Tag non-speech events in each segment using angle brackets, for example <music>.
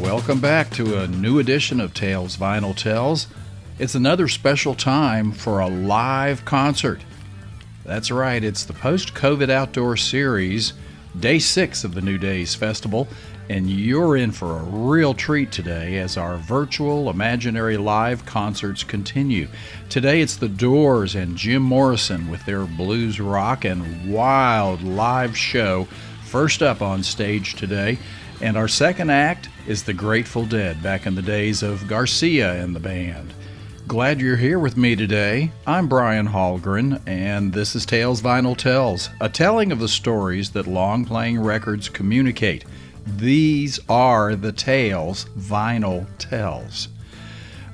Welcome back to a new edition of Tales Vinyl Tells. It's another special time for a live concert. That's right, it's the post COVID outdoor series, day six of the New Days Festival, and you're in for a real treat today as our virtual imaginary live concerts continue. Today it's The Doors and Jim Morrison with their blues rock and wild live show first up on stage today. And our second act is The Grateful Dead back in the days of Garcia and the band. Glad you're here with me today. I'm Brian Hallgren, and this is Tales Vinyl Tells, a telling of the stories that long playing records communicate. These are the tales vinyl tells.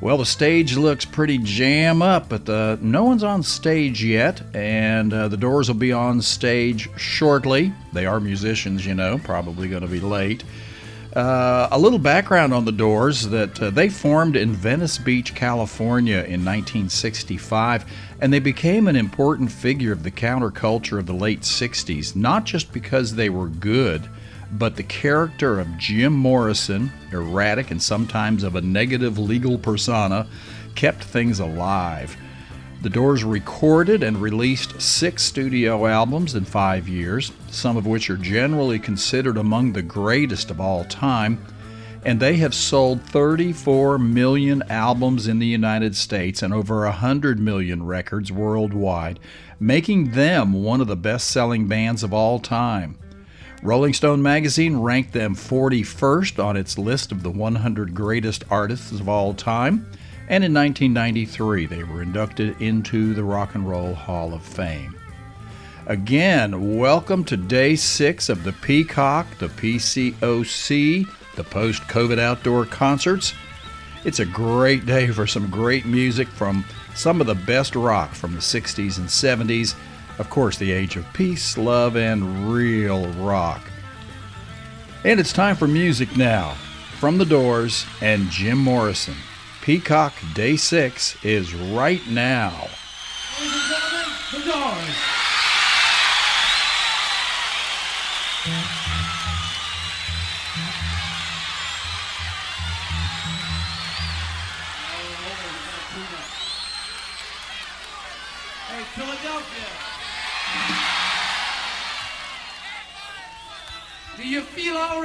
Well, the stage looks pretty jam up, but the, no one's on stage yet, and uh, the doors will be on stage shortly. They are musicians, you know, probably going to be late. Uh, a little background on the Doors that uh, they formed in Venice Beach, California in 1965, and they became an important figure of the counterculture of the late 60s, not just because they were good, but the character of Jim Morrison, erratic and sometimes of a negative legal persona, kept things alive. The Doors recorded and released six studio albums in five years, some of which are generally considered among the greatest of all time, and they have sold 34 million albums in the United States and over 100 million records worldwide, making them one of the best selling bands of all time. Rolling Stone magazine ranked them 41st on its list of the 100 greatest artists of all time and in 1993 they were inducted into the Rock and Roll Hall of Fame. Again, welcome to day six of the Peacock, the PCOC, the post COVID outdoor concerts. It's a great day for some great music from some of the best rock from the 60s and 70s. Of course, the age of peace, love, and real rock. And it's time for music now from The Doors and Jim Morrison. Peacock Day 6 is right now. Ladies and gentlemen, the Doors. Feel all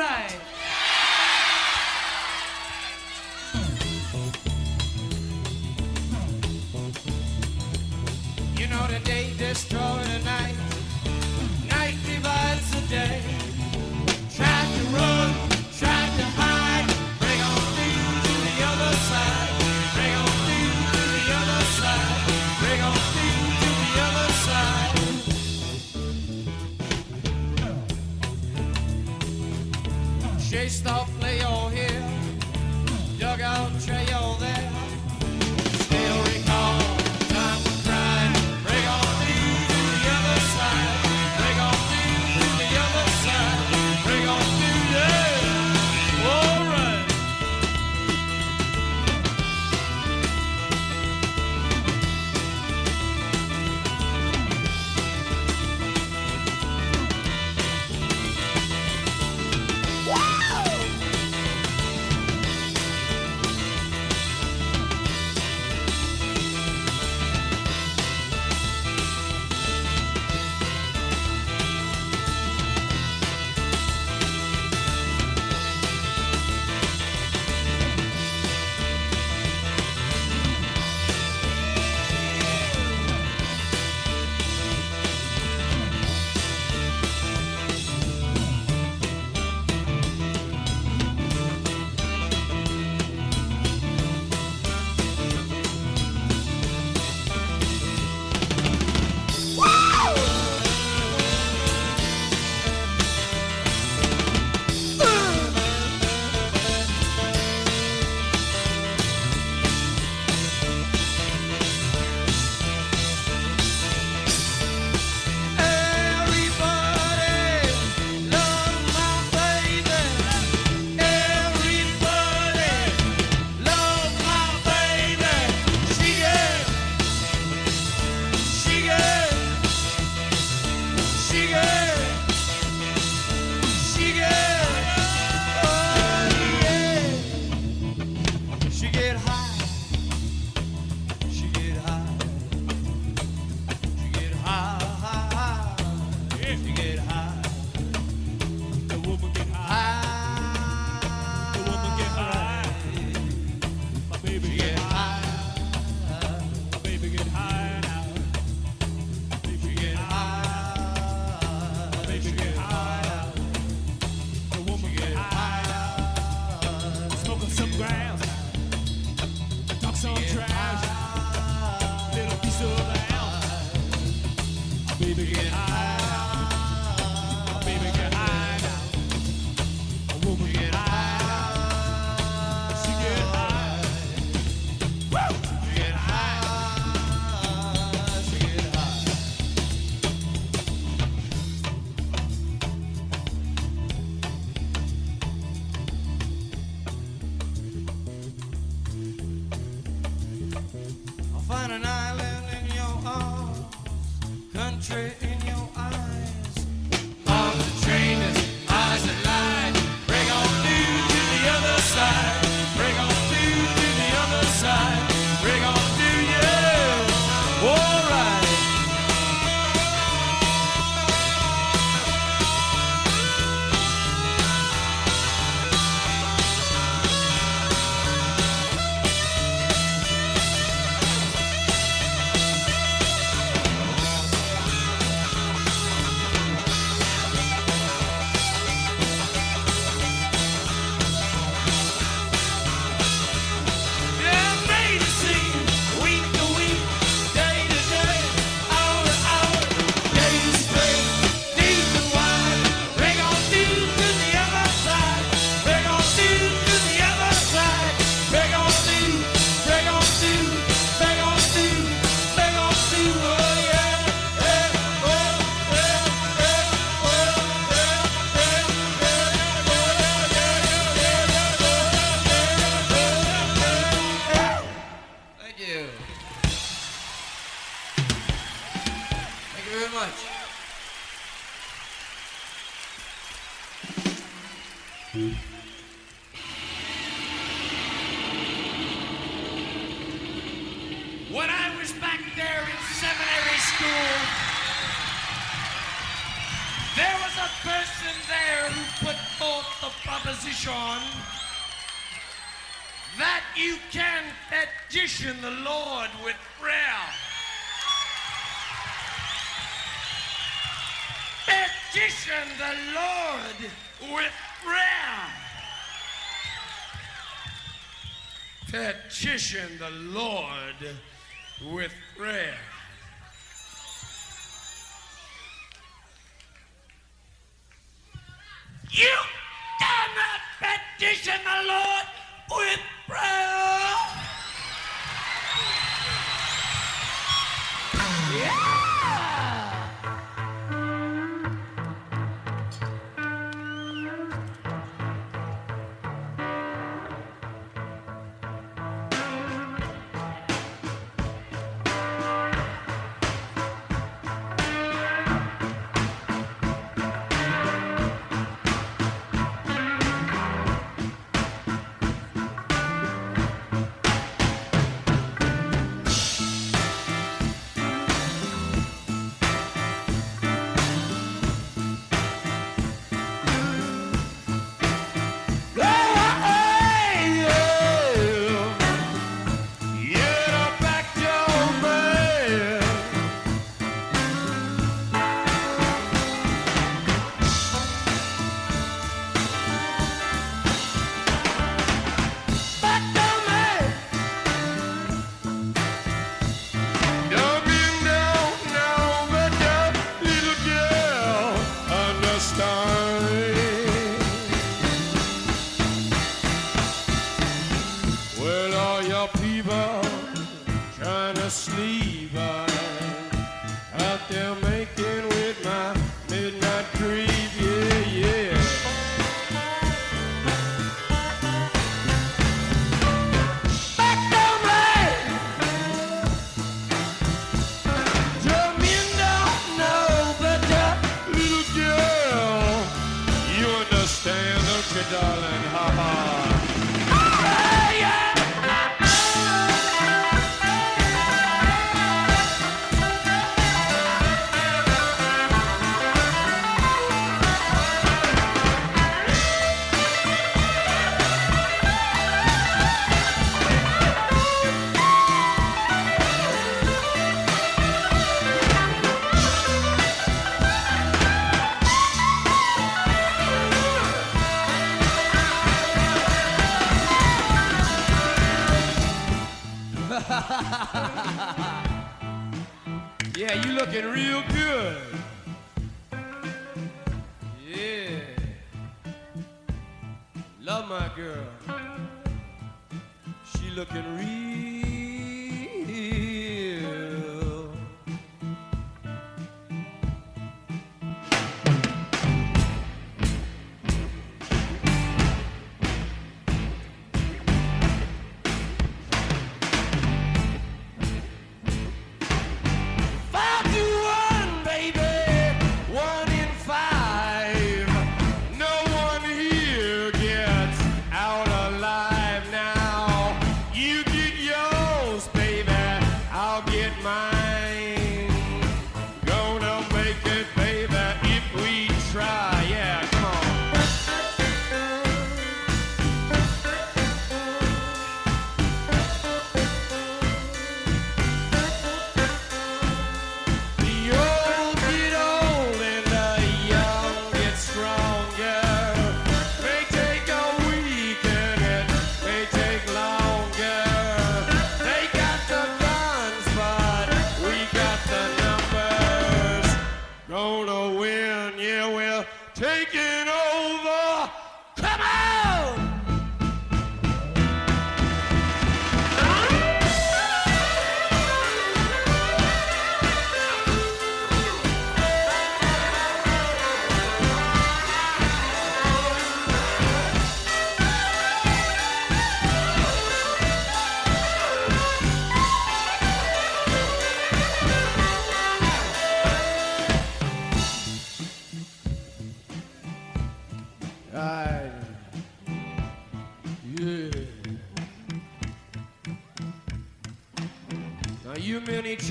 And the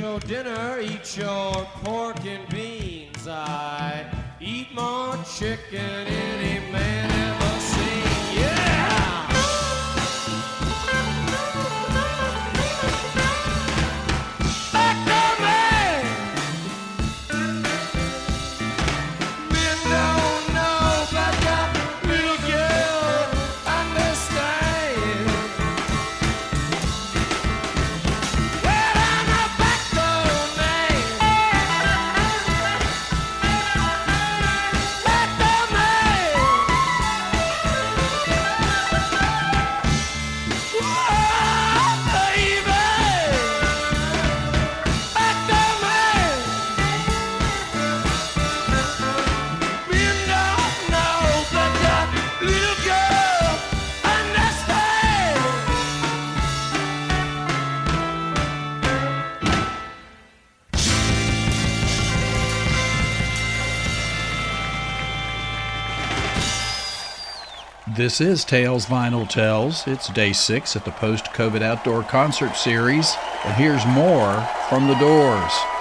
your dinner, eat your pork and beans. I eat more chicken This is Tales Vinyl Tells. It's day six at the post COVID outdoor concert series, and here's more from the doors.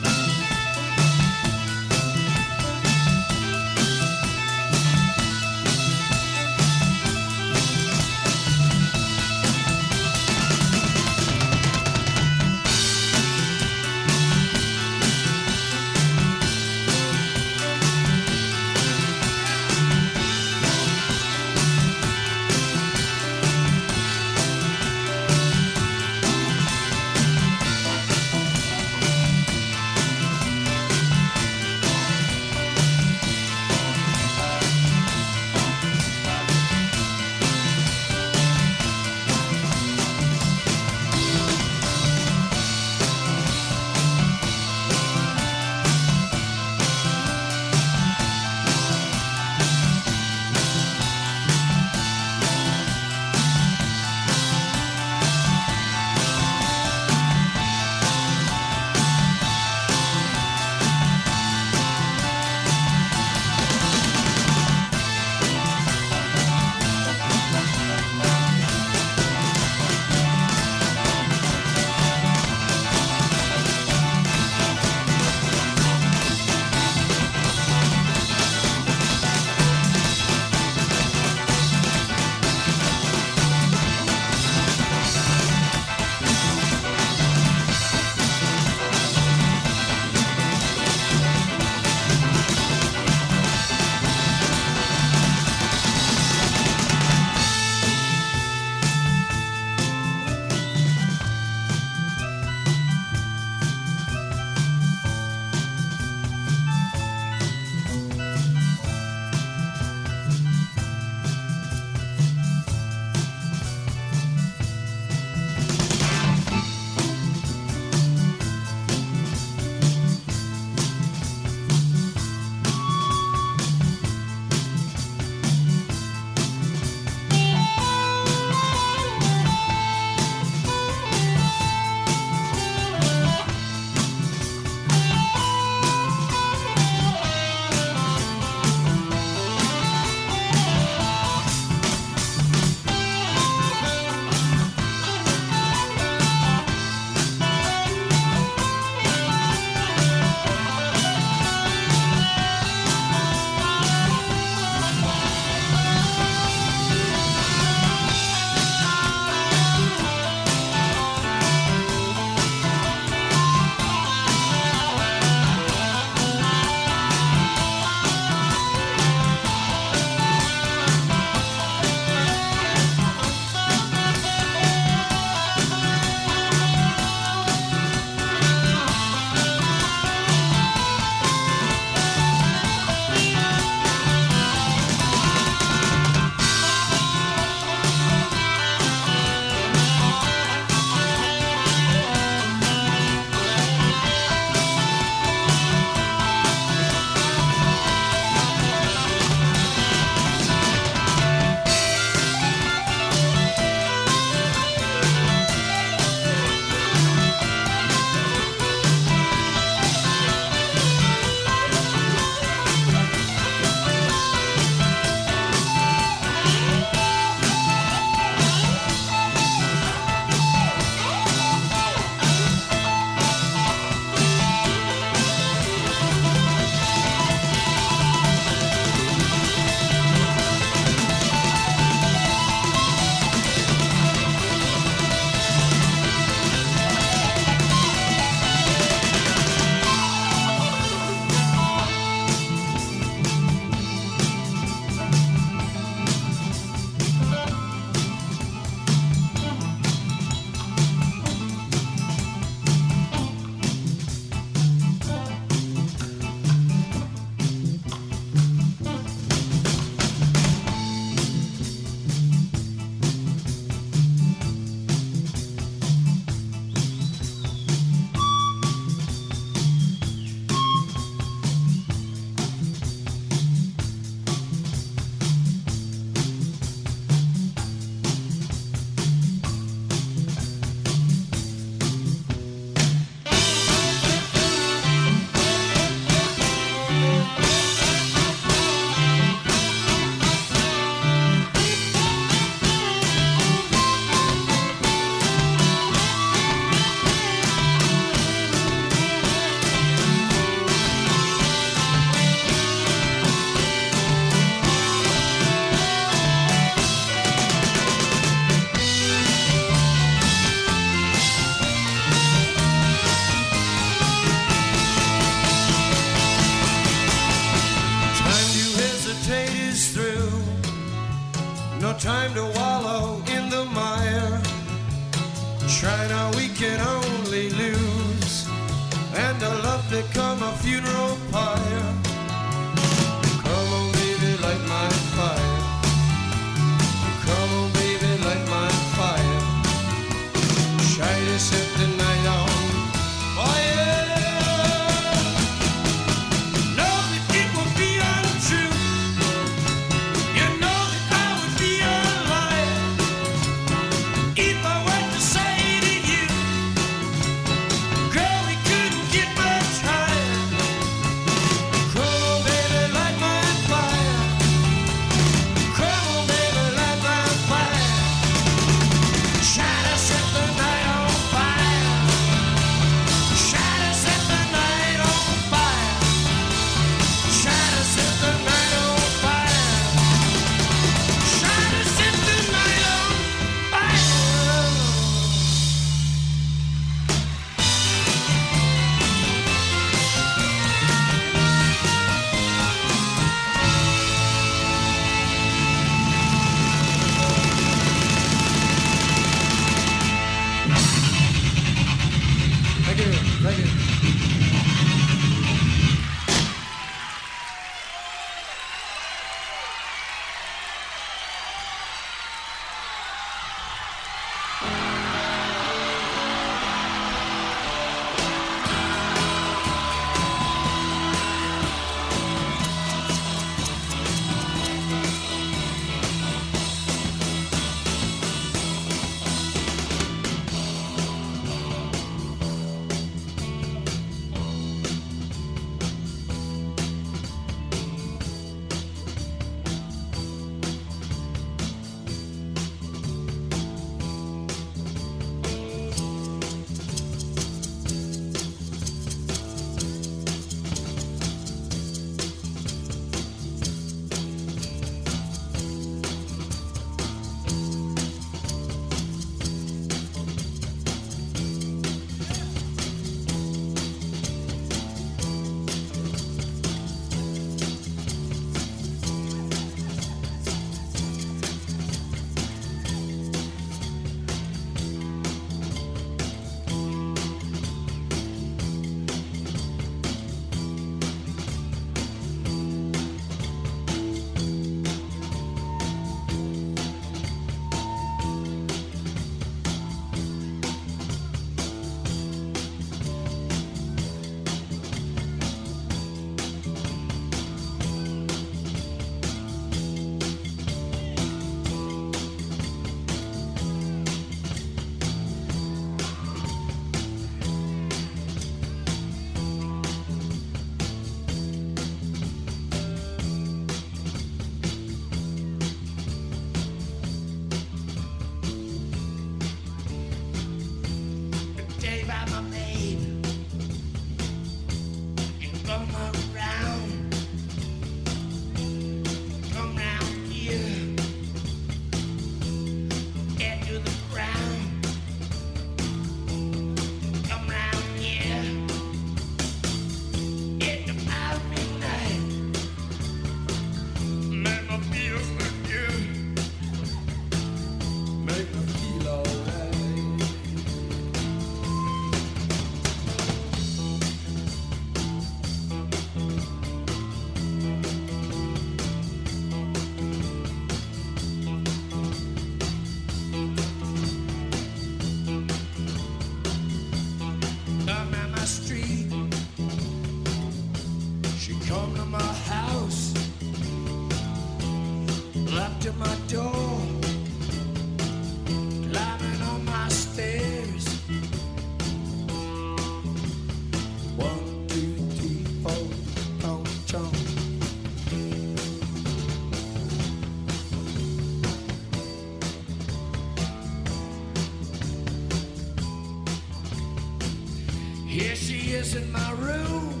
Is in my room.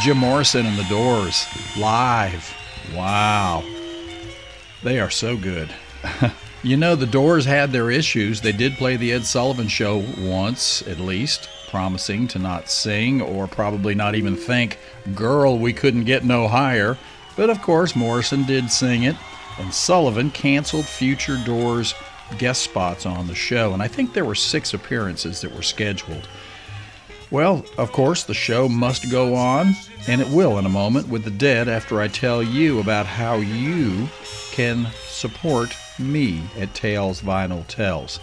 Jim Morrison and the Doors live. Wow. They are so good. <laughs> you know, the Doors had their issues. They did play the Ed Sullivan Show once, at least, promising to not sing or probably not even think, Girl, we couldn't get no higher. But of course, Morrison did sing it. and Sullivan canceled future Doors guest spots on the show, and I think there were six appearances that were scheduled. Well, of course, the show must go on, and it will in a moment with the dead after I tell you about how you can support me at Tales Vinyl Tells.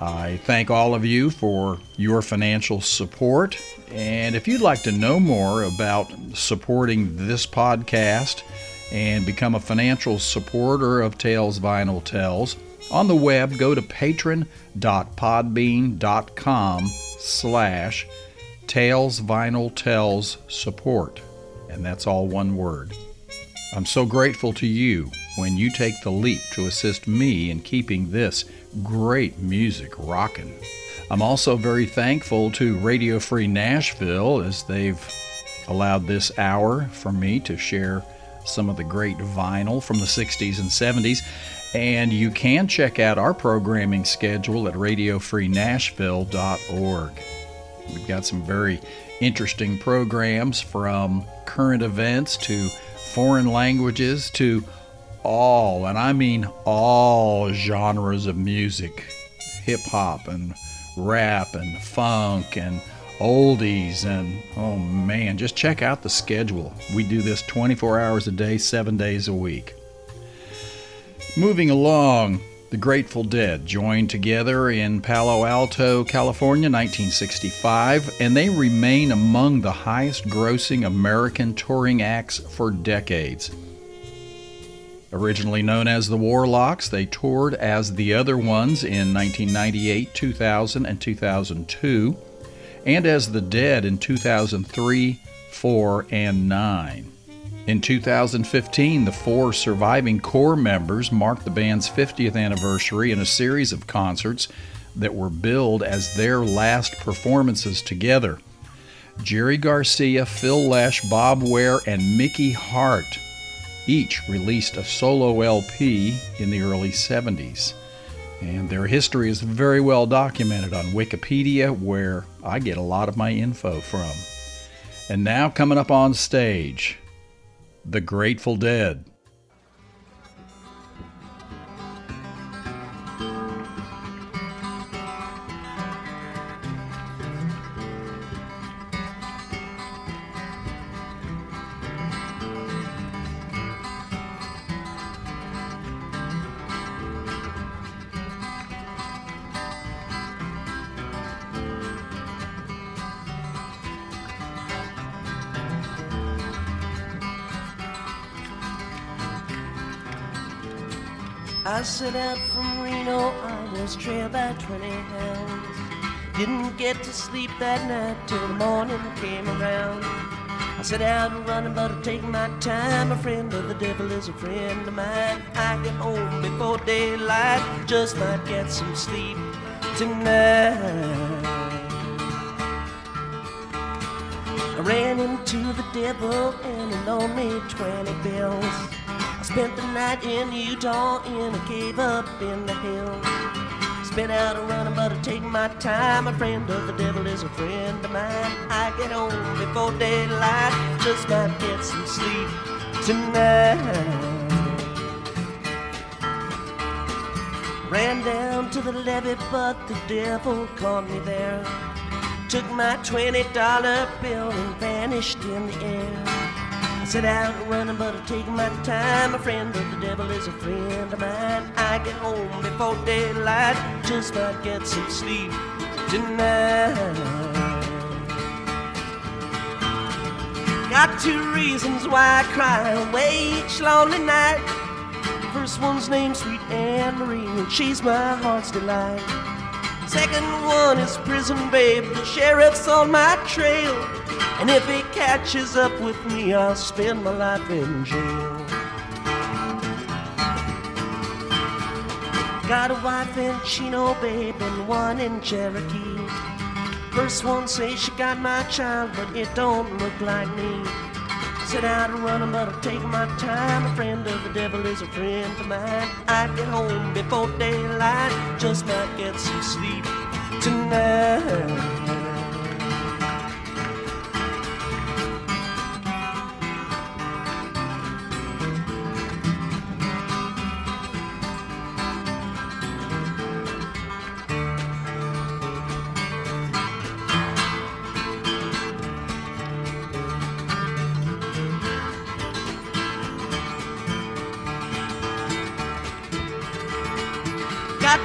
I thank all of you for your financial support. And if you'd like to know more about supporting this podcast and become a financial supporter of Tales Vinyl Tells, on the web go to patron.podbean.com slash Tales Vinyl Tells support. And that's all one word. I'm so grateful to you when you take the leap to assist me in keeping this great music rocking. I'm also very thankful to Radio Free Nashville as they've allowed this hour for me to share some of the great vinyl from the 60s and 70s. And you can check out our programming schedule at radiofreenashville.org. We've got some very interesting programs from current events to foreign languages to all, and I mean all genres of music hip hop and rap and funk and oldies and oh man, just check out the schedule. We do this 24 hours a day, 7 days a week. Moving along, the Grateful Dead joined together in Palo Alto, California, 1965, and they remain among the highest grossing American touring acts for decades. Originally known as the Warlocks, they toured as the other ones in 1998, 2000, and 2002, and as the Dead in 2003, 4, and 9. In 2015, the four surviving core members marked the band's 50th anniversary in a series of concerts that were billed as their last performances together. Jerry Garcia, Phil Lesh, Bob Weir, and Mickey Hart each released a solo LP in the early 70s. And their history is very well documented on Wikipedia, where I get a lot of my info from. And now, coming up on stage, The Grateful Dead. Set out from Reno, I was trailed by 20 hounds. Didn't get to sleep that night till the morning came around. I set out running, but I take my time. A friend of the devil is a friend of mine. I get home before daylight, just might get some sleep tonight. I ran into the devil and he loaned me 20 bills. Spent the night in Utah in a cave up in the hills. Spent out a running, but I take my time. A friend of the devil is a friend of mine. I get home before daylight, just might get some sleep tonight. Ran down to the levee, but the devil caught me there. Took my twenty dollar bill and vanished in the air. Set out running, but I take my time. A friend of the devil is a friend of mine. I get home before daylight, just might get some sleep tonight. Got two reasons why I cry away each lonely night. First one's named Sweet Anne Marie, and she's my heart's delight. Second one is Prison Babe, the sheriff's on my trail. And if he catches up with me, I'll spend my life in jail. Got a wife in Chino, babe, and one in Cherokee. First one says she got my child, but it don't look like me. Set out running, but I'll take my time. A friend of the devil is a friend of mine. I get home before daylight, just might get some sleep tonight.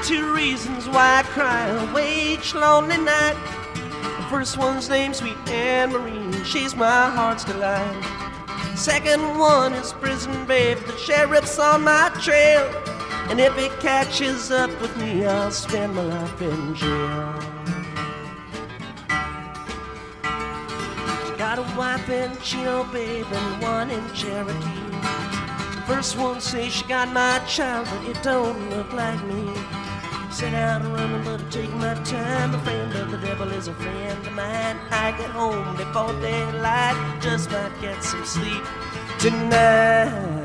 Two reasons why I cry away each lonely night. The first one's named Sweet Anne Marie, she's my heart's delight. The Second one is Prison Babe, the sheriff's on my trail. And if he catches up with me, I'll spend my life in jail. Got a wife in Chino, babe, and one in Cherokee. First one says she got my child, but it don't look like me. Set out running, but I take my time. A friend of the devil is a friend of mine. I get home before daylight, just might get some sleep tonight.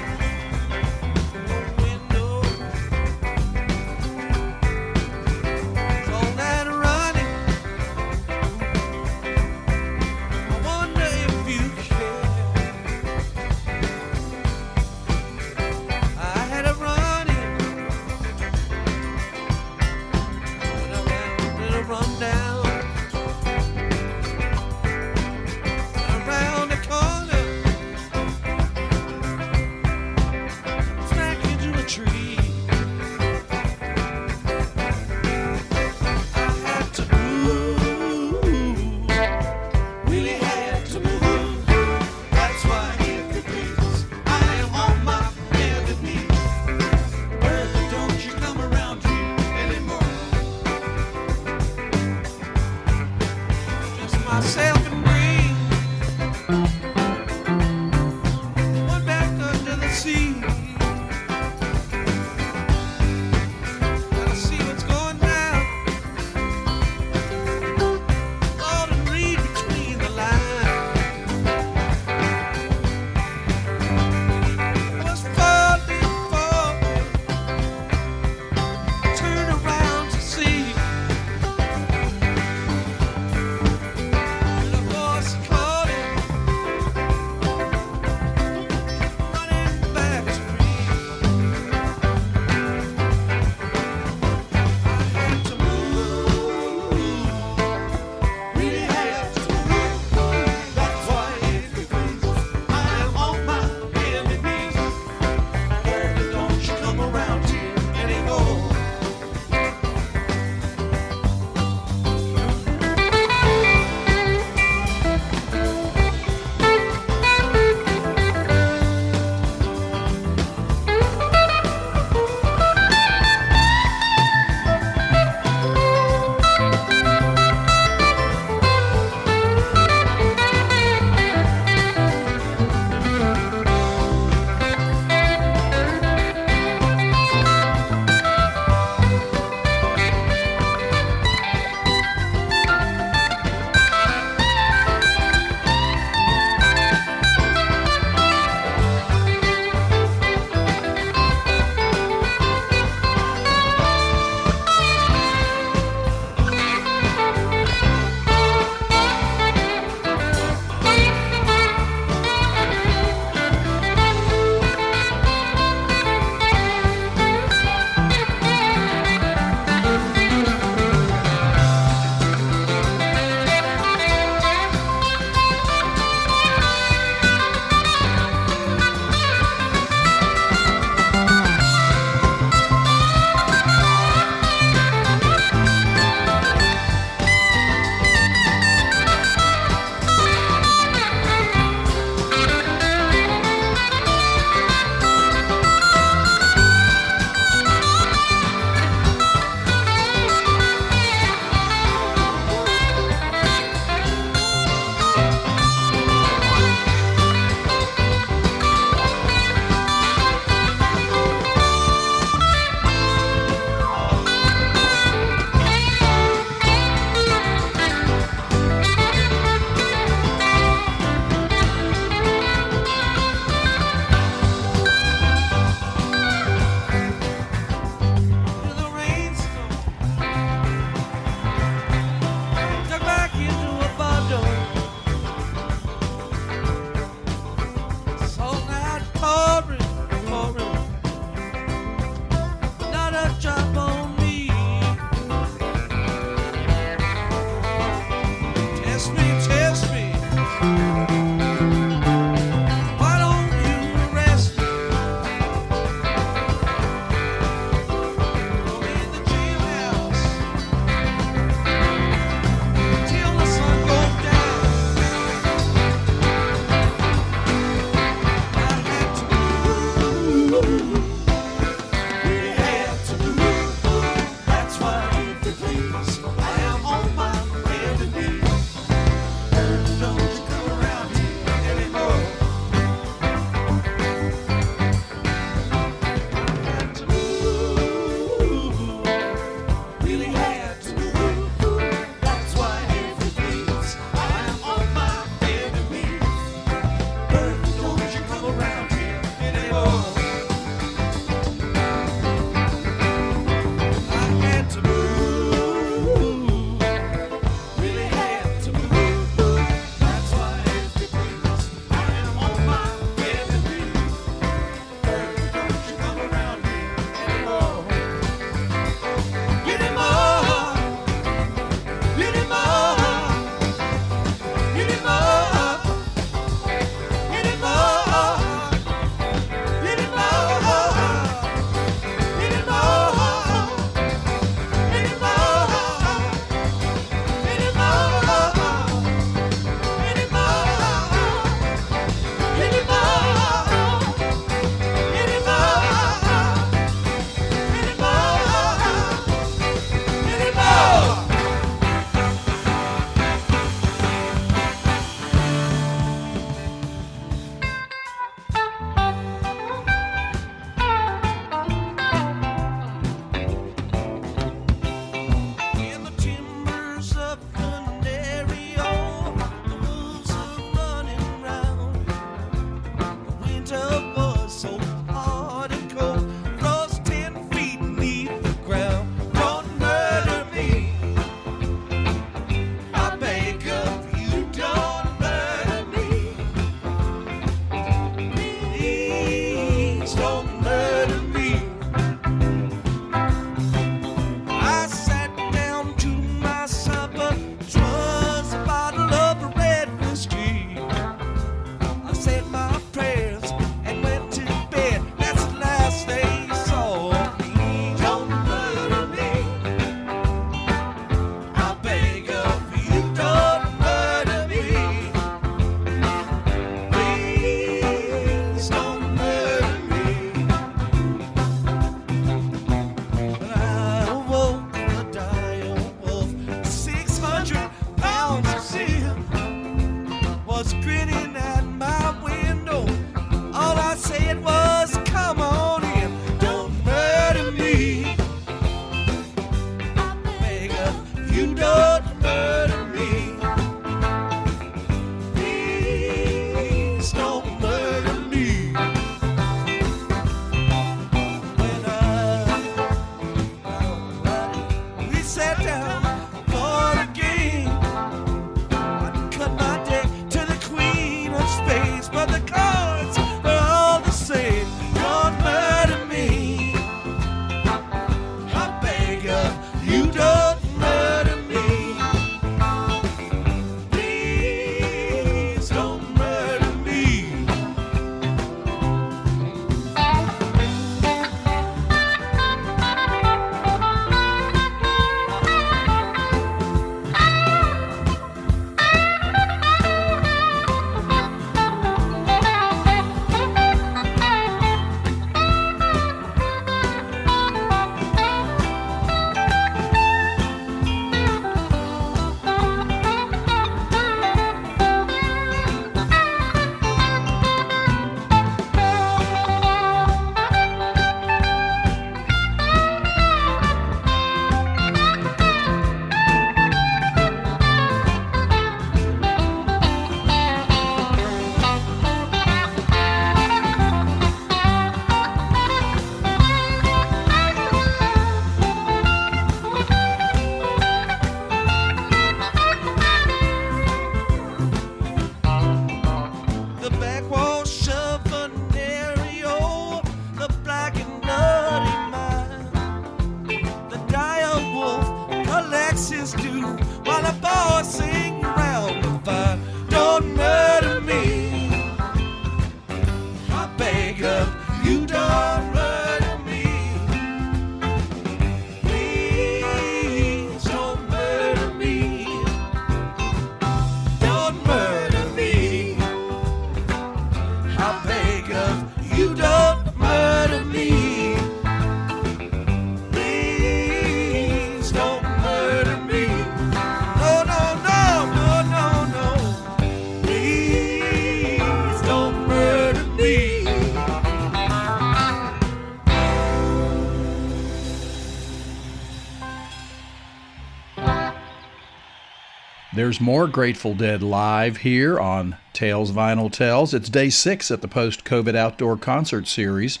There's more Grateful Dead live here on Tales Vinyl Tells. It's day six at the post COVID outdoor concert series,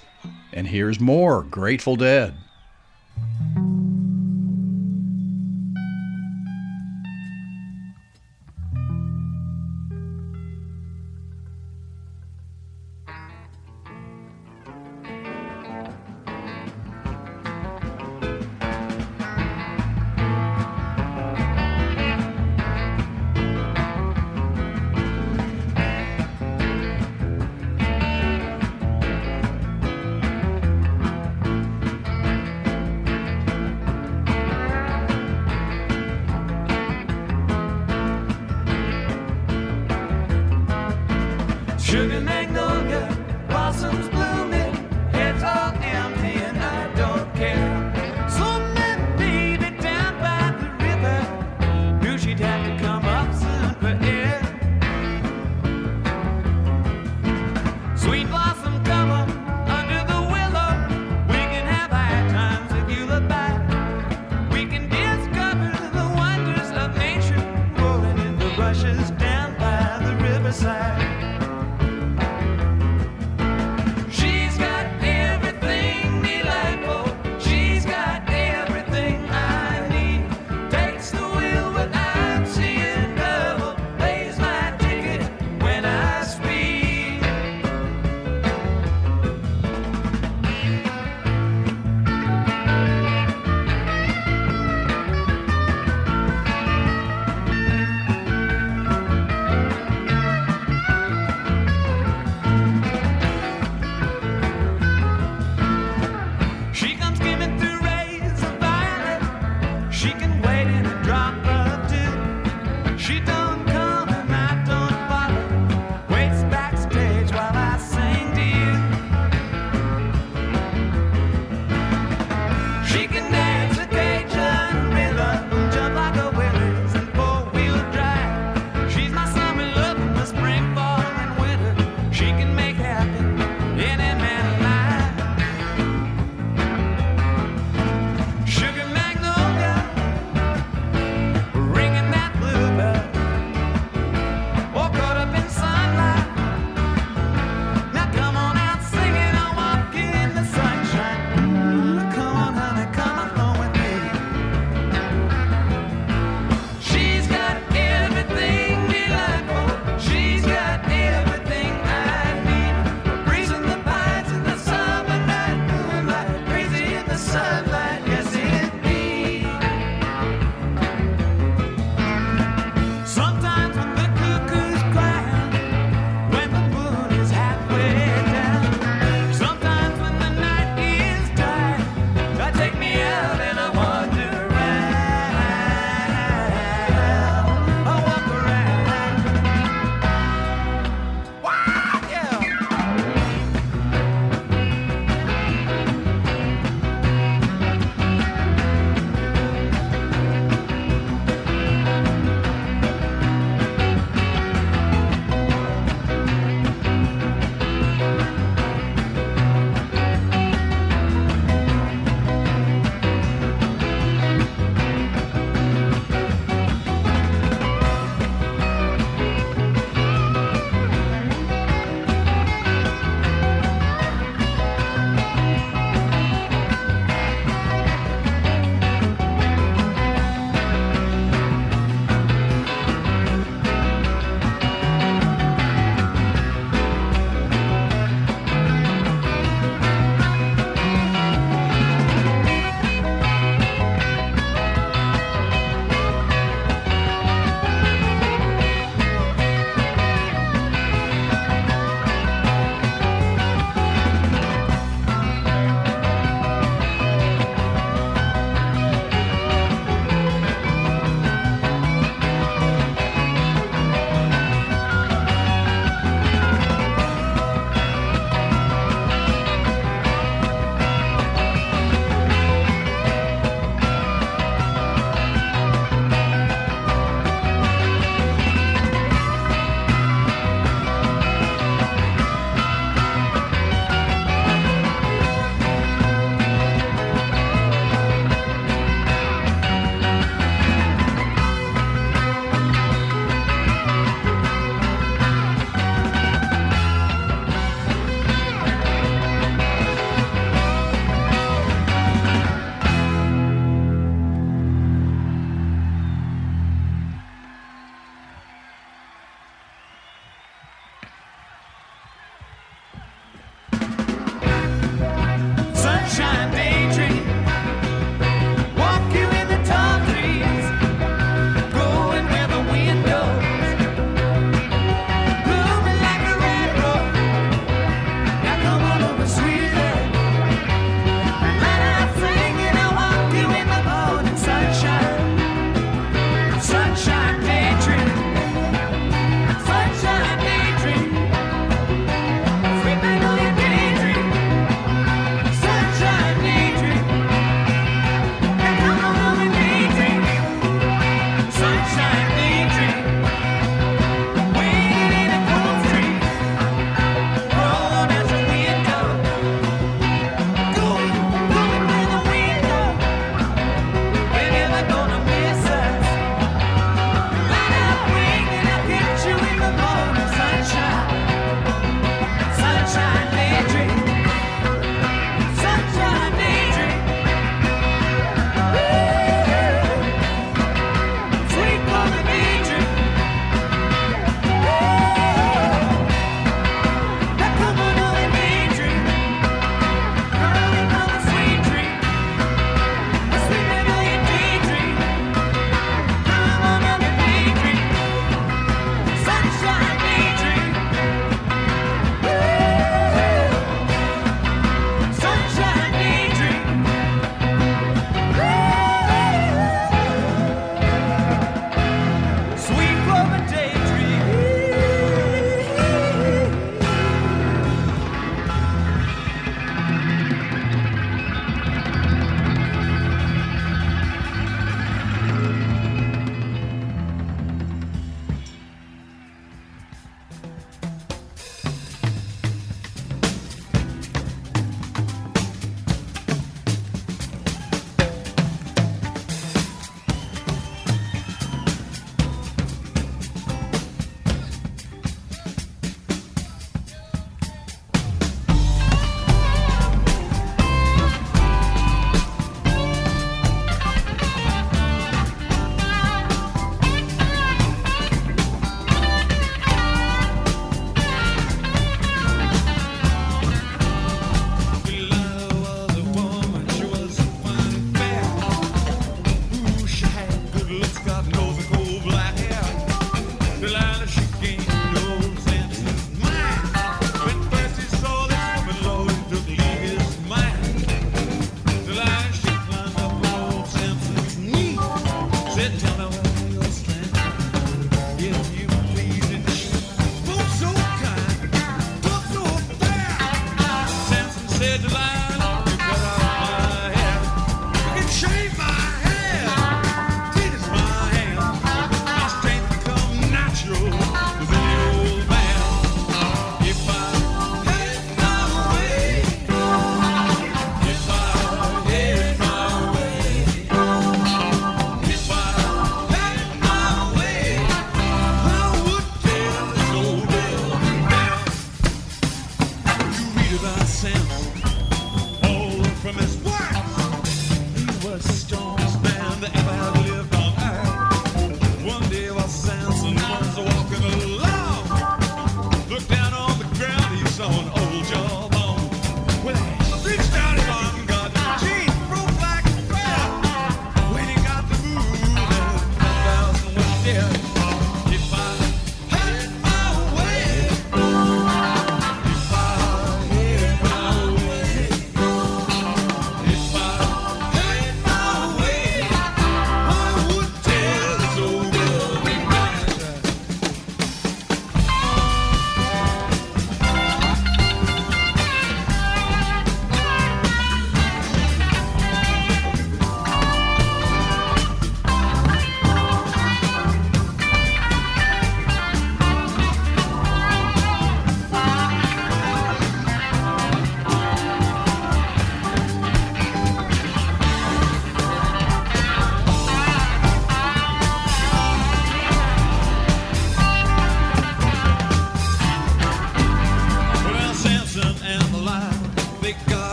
and here's more Grateful Dead.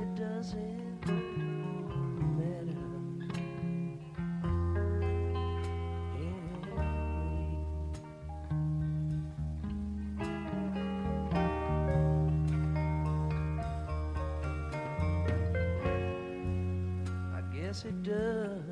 it doesn't matter. Anyway. I guess it does.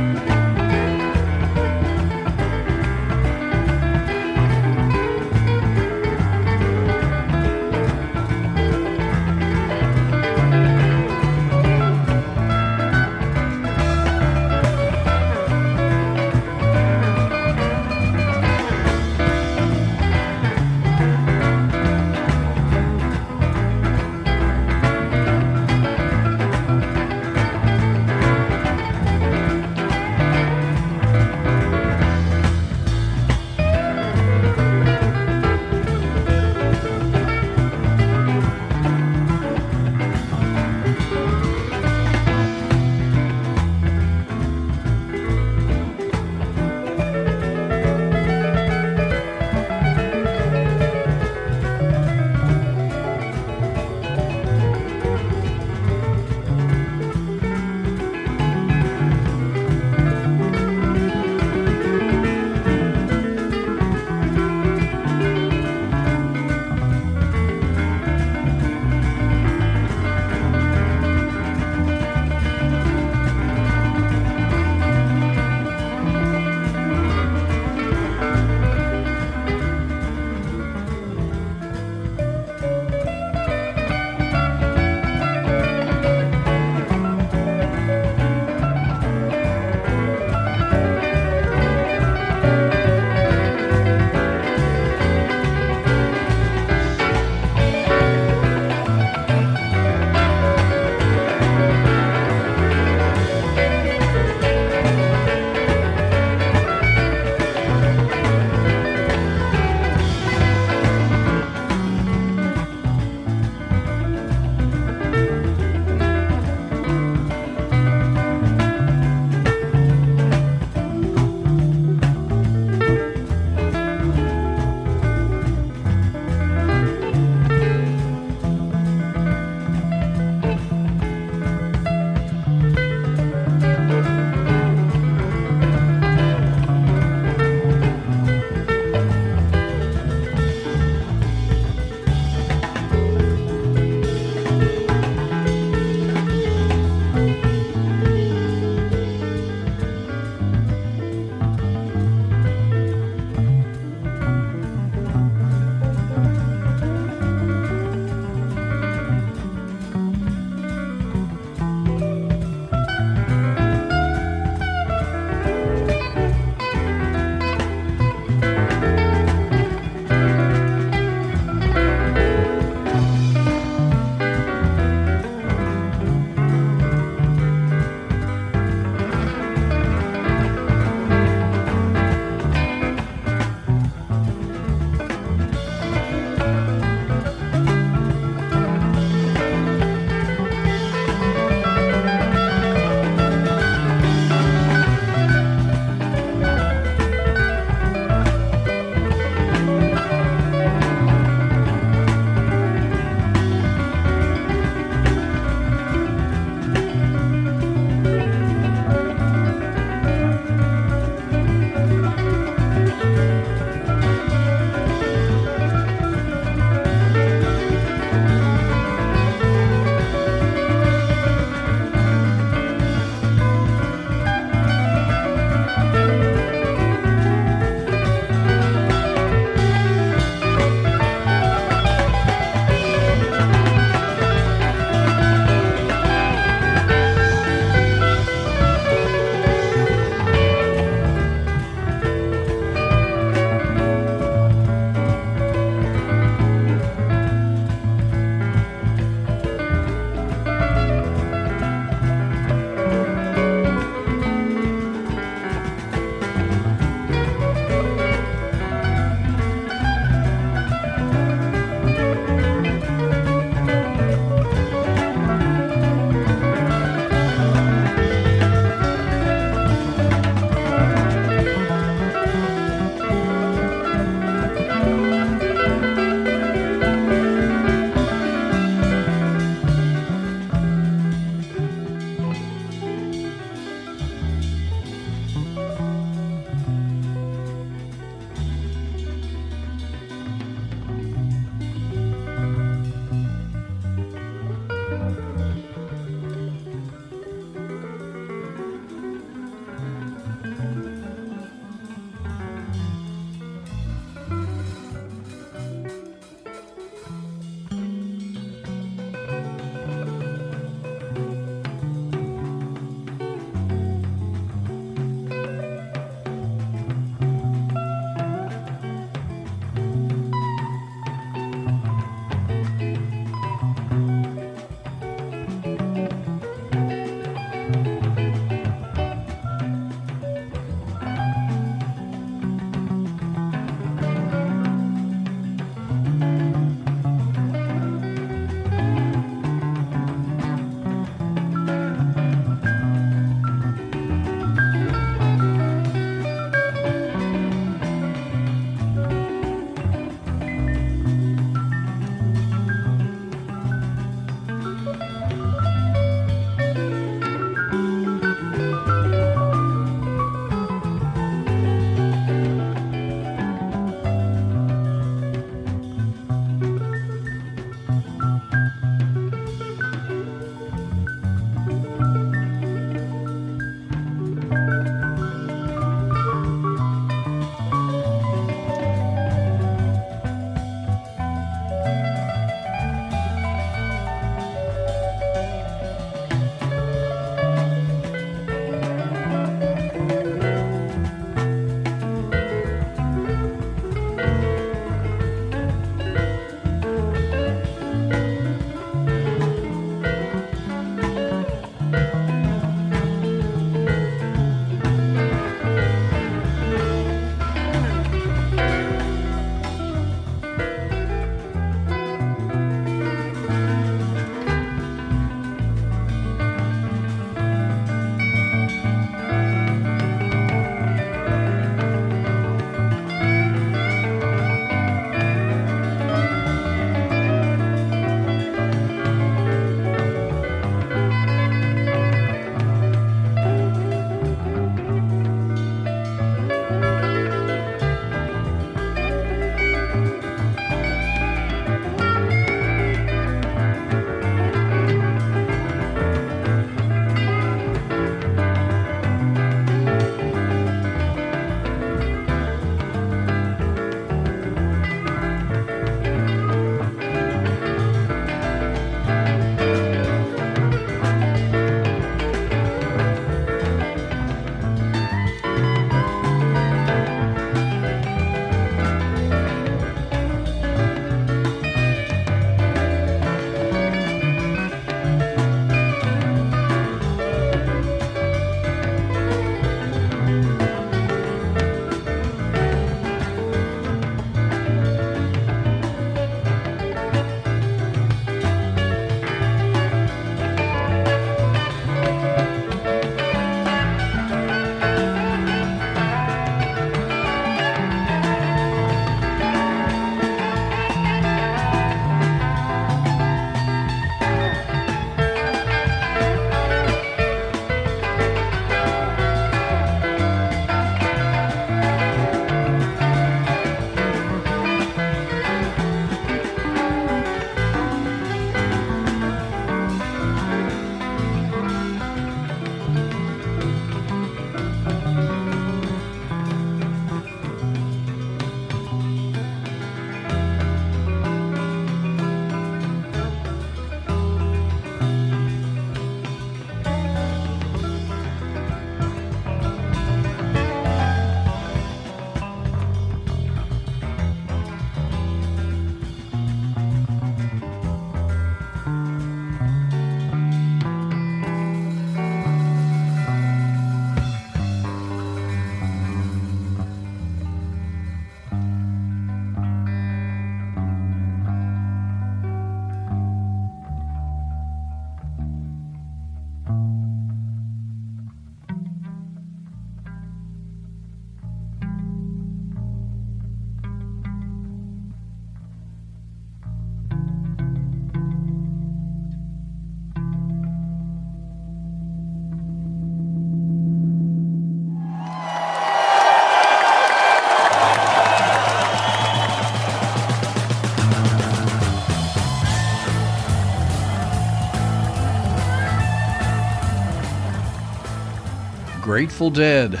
Grateful Dead.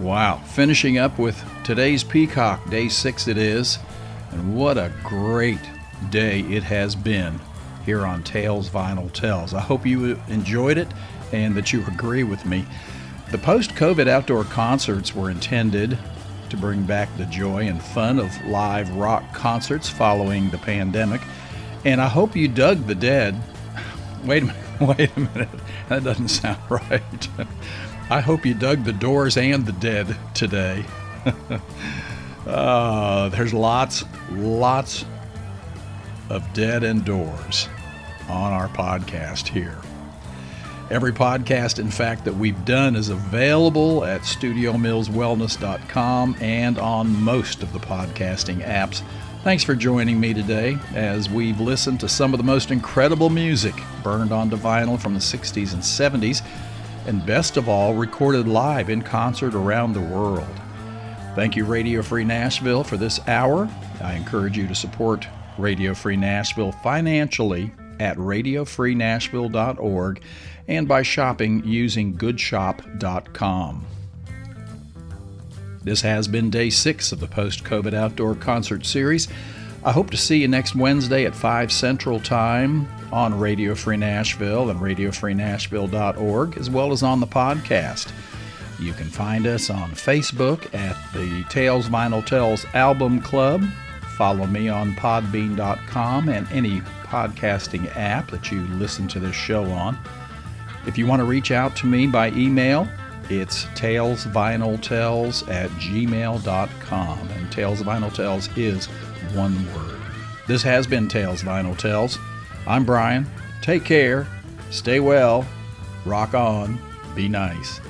Wow. Finishing up with today's PCOC, day six it is. And what a great day it has been here on Tales Vinyl Tells. I hope you enjoyed it and that you agree with me. The post COVID outdoor concerts were intended to bring back the joy and fun of live rock concerts following the pandemic. And I hope you dug the dead. <sighs> Wait a minute, <laughs> wait a minute. That doesn't sound <laughs> right. I hope you dug the doors and the dead today. uh, <laughs> there's lots, lots of dead and doors on our podcast here. Every podcast, in fact, that we've done is available at studiomillswellness.com and on most of the podcasting apps. Thanks for joining me today as we've listened to some of the most incredible music burned onto vinyl from the 60s and 70s, and best of all, recorded live in concert around the world. Thank you, Radio Free Nashville, for this hour. I encourage you to support Radio Free Nashville financially at radiofreenashville.org and by shopping using goodshop.com. This has been day six of the post COVID outdoor concert series. I hope to see you next Wednesday at 5 Central Time on Radio Free Nashville and radiofreenashville.org, as well as on the podcast. You can find us on Facebook at the Tales Vinyl Tells Album Club. Follow me on podbean.com and any podcasting app that you listen to this show on. If you want to reach out to me by email, it's talesvinyltells at gmail.com. And Tales Vinyl Tells is one word. This has been Tales Vinyl Tells. I'm Brian. Take care, stay well, rock on, be nice.